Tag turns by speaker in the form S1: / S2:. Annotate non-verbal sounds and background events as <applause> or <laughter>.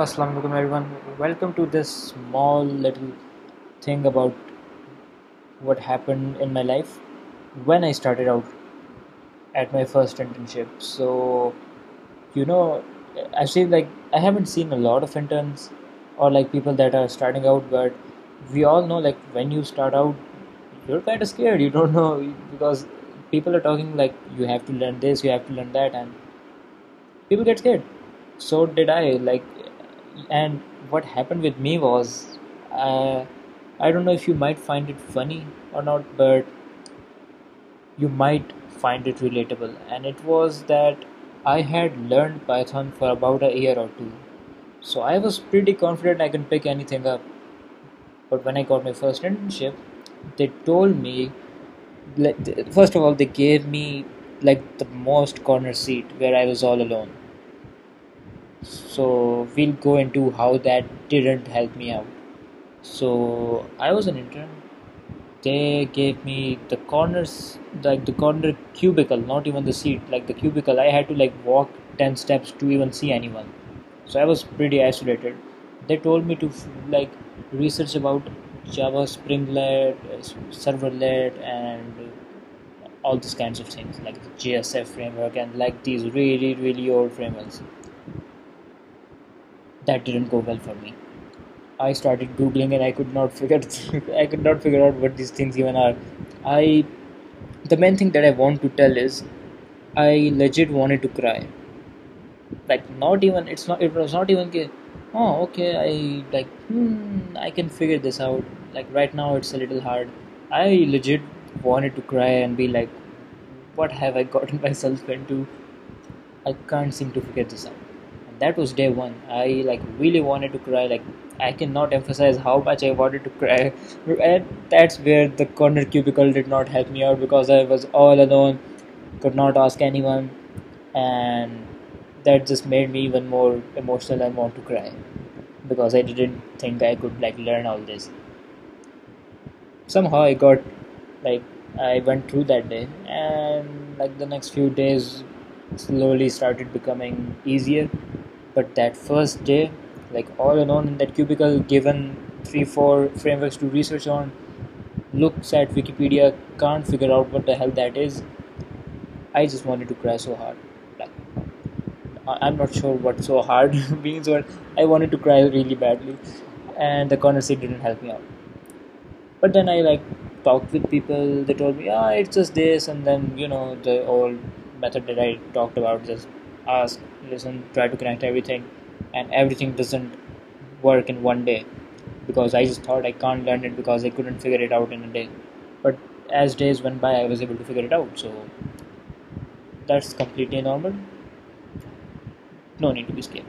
S1: Assalamualaikum everyone, welcome to this small little thing about what happened in my life when I started out at my first internship. So actually, I haven't seen a lot of interns or people that are starting out, but we all know when you start out you're kind of scared, you don't know, because people are talking you have to learn this, you have to learn that, and people get scared. So did I. And what happened with me was, uh, I don't know if you might find it funny or not, but you might find it relatable. And it was that I had learned Python for about a year or two, so I was pretty confident I can pick anything up. But when I got my first internship, they told me, first of all, they gave me like the most corner seat where I was all alone. So we'll go into how that didn't help me out. So I was an intern. They gave me the corners, like the corner cubicle, not even the seat, like the cubicle. I had to like walk 10 steps to even see anyone. So I was pretty isolated. They told me to like research about Java, Springlet, uh, Servlet, and all these kinds of things, like the JSF framework and like these really, really old frameworks. That didn't go well for me. I started googling and I could not figure <laughs> out what these things even are. The main thing that I want to tell is I legit wanted to cry. Like, it was not even oh, okay, hmm, I can figure this out. Like, right now it's a little hard. I legit wanted to cry and be like, what have I <laughs> gotten myself into? I can't seem to figure this out. That was day one. I really wanted to cry. I cannot emphasize how much I wanted to cry, and that's where the corner cubicle did not help me out, because I was all alone, could not ask anyone, and that just made me even more emotional and want to cry, because I didn't think I could learn all this. Somehow I got I went through that day, and the next few days slowly started becoming easier. But that first day, like all alone in that cubicle, given 3-4 frameworks to research on, looks at Wikipedia, can't figure out what the hell that is. I just wanted to cry so hard. Like, I'm not sure what so hard <laughs> means, but I wanted to cry really badly, and the conversation didn't help me out. But then I talked with people. They told me, ah, it's just this, and then the old method that I talked about just ask, listen, try to connect everything, and everything doesn't work in one day, because I just thought I can't learn it because I couldn't figure it out in a day. But as days went by, I was able to figure it out, so that's completely normal. No need to be scared.